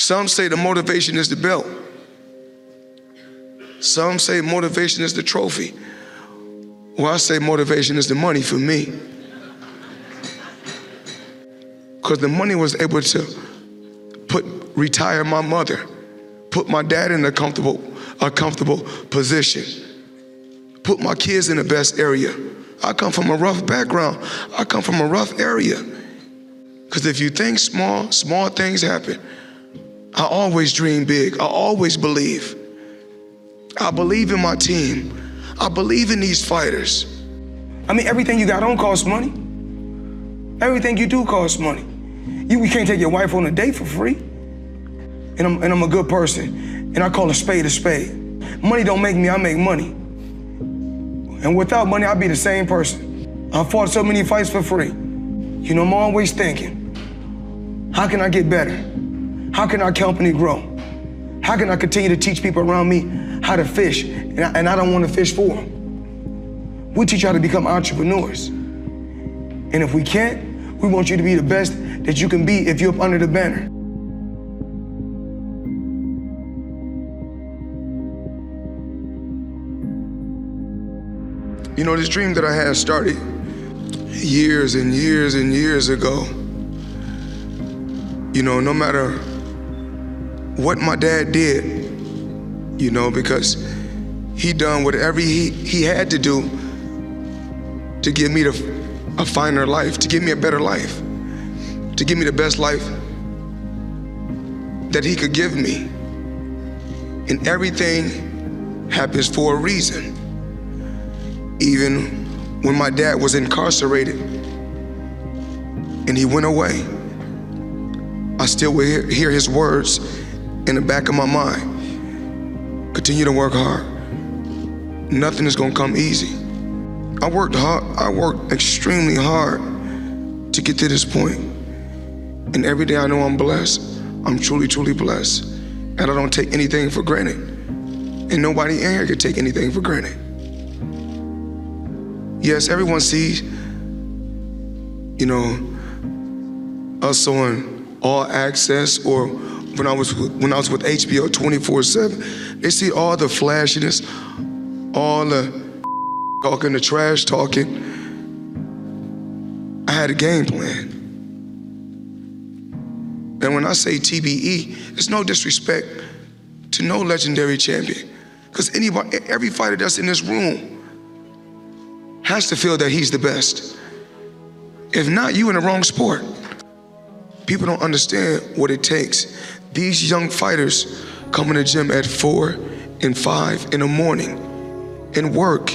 Some say the motivation is the belt. Some say motivation is the trophy. Well, I say motivation is the money for me. Because the money was able to put retire my mother, put my dad in a comfortable, a comfortable position, put my kids in the best area. I come from a rough background. I come from a rough area. Because if you think small, small things happen. I always dream big. I always believe. I believe in my team. I believe in these fighters. I mean, everything you got on costs money. Everything you do costs money. You, you can't take your wife on a date for free. And I'm, and I'm a good person. And I call a spade a spade. Money don't make me, I make money. And without money, I'd be the same person. I fought so many fights for free. You know, I'm always thinking, how can I get better? How can our company grow? How can I continue to teach people around me how to fish? And I, and I don't want to fish for them. We teach you how to become entrepreneurs. And if we can't, we want you to be the best that you can be if you're up under the banner. You know, this dream that I had started years and years and years ago. You know, no matter what my dad did, you know, because he done whatever he, he had to do to give me the, a finer life, to give me a better life, to give me the best life that he could give me. And everything happens for a reason. Even when my dad was incarcerated and he went away, I still hear his words in the back of my mind. Continue to work hard. Nothing is gonna come easy. I worked hard, I worked extremely hard to get to this point. And every day I know I'm blessed. I'm truly, truly blessed. And I don't take anything for granted. And nobody in here can take anything for granted. Yes, everyone sees, you know, us on all access or when I was when I was with HBO 24/7, they see all the flashiness, all the talking, the trash talking. I had a game plan. And when I say TBE, it's no disrespect to no legendary champion. Because anybody, every fighter that's in this room has to feel that he's the best. If not, you in the wrong sport. People don't understand what it takes. These young fighters come in the gym at four and five in the morning and work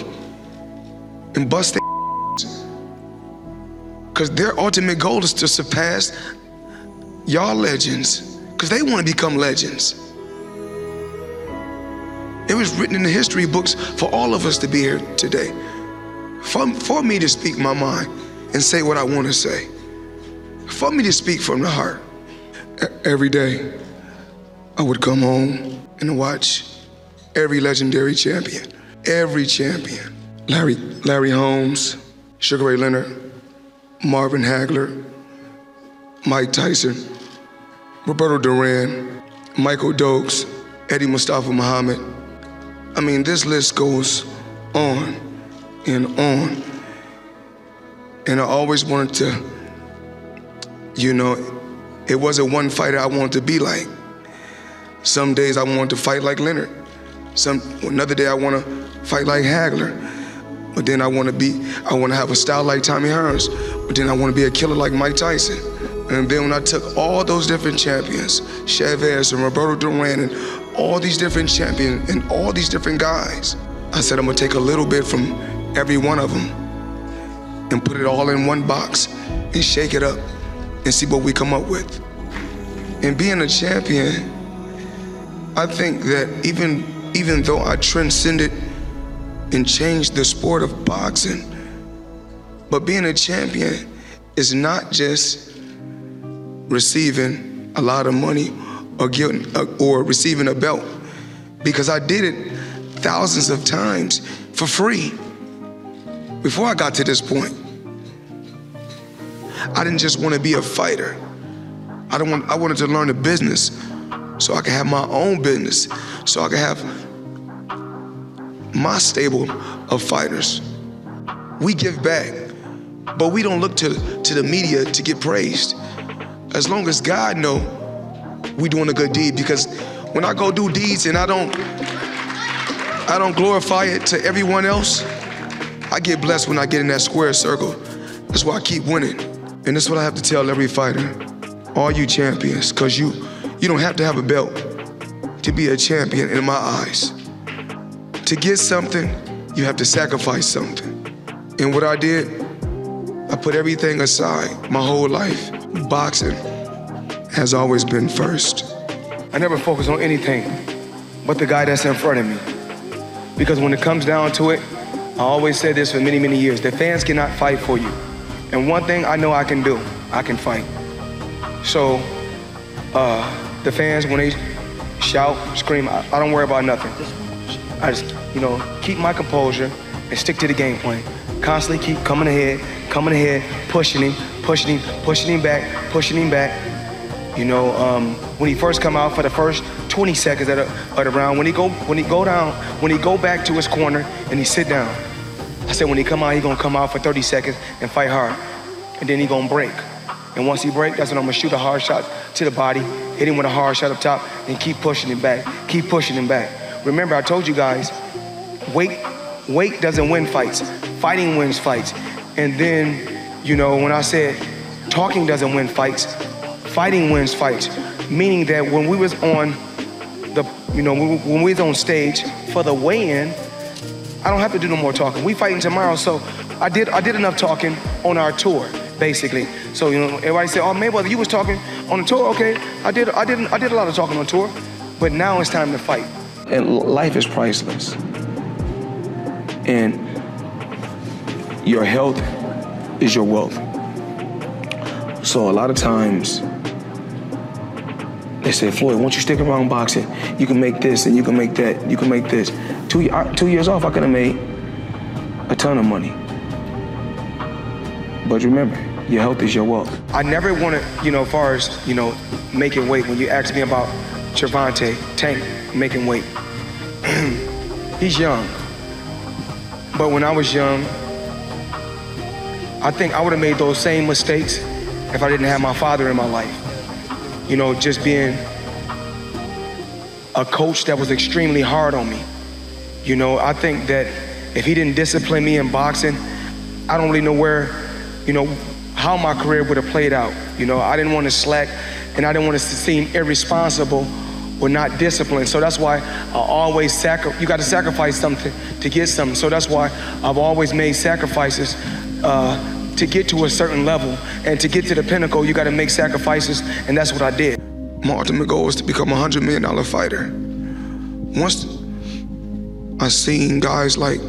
and bust their because their ultimate goal is to surpass y'all legends because they want to become legends. It was written in the history books for all of us to be here today for, for me to speak my mind and say what I want to say, for me to speak from the heart. Every day, I would come home and watch every legendary champion, every champion. Larry, Larry Holmes, Sugar Ray Leonard, Marvin Hagler, Mike Tyson, Roberto Duran, Michael Dokes, Eddie Mustafa Muhammad. I mean, this list goes on and on. And I always wanted to, you know, it wasn't one fighter I wanted to be like. Some days I want to fight like Leonard. Some another day I want to fight like Hagler. But then I want to be, I want to have a style like Tommy Hearns. But then I want to be a killer like Mike Tyson. And then when I took all those different champions, Chavez and Roberto Duran and all these different champions and all these different guys, I said I'm gonna take a little bit from every one of them and put it all in one box and shake it up and see what we come up with. And being a champion, I think that even even though I transcended and changed the sport of boxing, but being a champion is not just receiving a lot of money or getting or receiving a belt because I did it thousands of times for free before I got to this point. I didn't just want to be a fighter. I don't want I wanted to learn the business so I can have my own business, so I can have my stable of fighters. We give back, but we don't look to, to the media to get praised. As long as God know we doing a good deed, because when I go do deeds and I don't I don't glorify it to everyone else, I get blessed when I get in that square circle. That's why I keep winning. And that's what I have to tell every fighter. All you champions, because you you don't have to have a belt to be a champion in my eyes. To get something, you have to sacrifice something. And what I did, I put everything aside my whole life. Boxing has always been first. I never focus on anything but the guy that's in front of me. Because when it comes down to it, I always said this for many, many years the fans cannot fight for you. And one thing I know I can do, I can fight. So, uh, the fans, when they shout, scream, I, I don't worry about nothing. I just, you know, keep my composure and stick to the game plan. Constantly keep coming ahead, coming ahead, pushing him, pushing him, pushing him back, pushing him back. You know, um, when he first come out for the first 20 seconds of the, of the round, when he go when he go down, when he go back to his corner and he sit down, I said when he come out, he gonna come out for 30 seconds and fight hard, and then he gonna break. And once he break, that's when I'm gonna shoot a hard shot to the body, hit him with a hard shot up top, and keep pushing him back, keep pushing him back. Remember, I told you guys, weight weight doesn't win fights. Fighting wins fights. And then, you know, when I said talking doesn't win fights, fighting wins fights. Meaning that when we was on the, you know, when we was on stage for the weigh-in, I don't have to do no more talking. We fighting tomorrow, so I did I did enough talking on our tour, basically. So you know, everybody said, "Oh, Mayweather, you was talking on the tour." Okay, I did I did I did a lot of talking on tour, but now it's time to fight. And life is priceless. And your health is your wealth. So a lot of times they say, Floyd, once you stick around boxing, you can make this and you can make that, you can make this. Two, two years off, I could have made a ton of money. But remember, your health is your wealth. I never wanted, you know, as far as, you know, making weight, when you asked me about Gervonta Tank making weight, he's young. But when I was young, I think I would have made those same mistakes if I didn't have my father in my life. You know, just being a coach that was extremely hard on me. You know, I think that if he didn't discipline me in boxing, I don't really know where, you know, how my career would have played out. You know, I didn't want to slack and I didn't want to seem irresponsible or not disciplined. So that's why I always sacrifice. You got to sacrifice something to get something. So that's why I've always made sacrifices uh, to get to a certain level. And to get to the pinnacle, you got to make sacrifices, and that's what I did. My ultimate goal was to become a hundred million dollar fighter. Once I seen guys like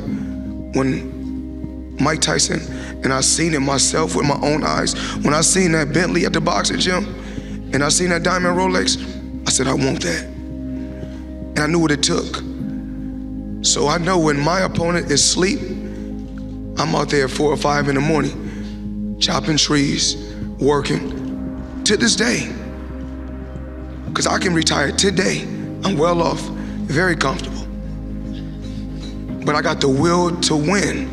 when Mike Tyson, and I seen it myself with my own eyes. When I seen that Bentley at the boxing gym, and I seen that diamond Rolex, I said, I want that. And I knew what it took. So I know when my opponent is asleep, I'm out there at four or five in the morning, chopping trees, working, to this day. Because I can retire today. I'm well off, very comfortable. But I got the will to win.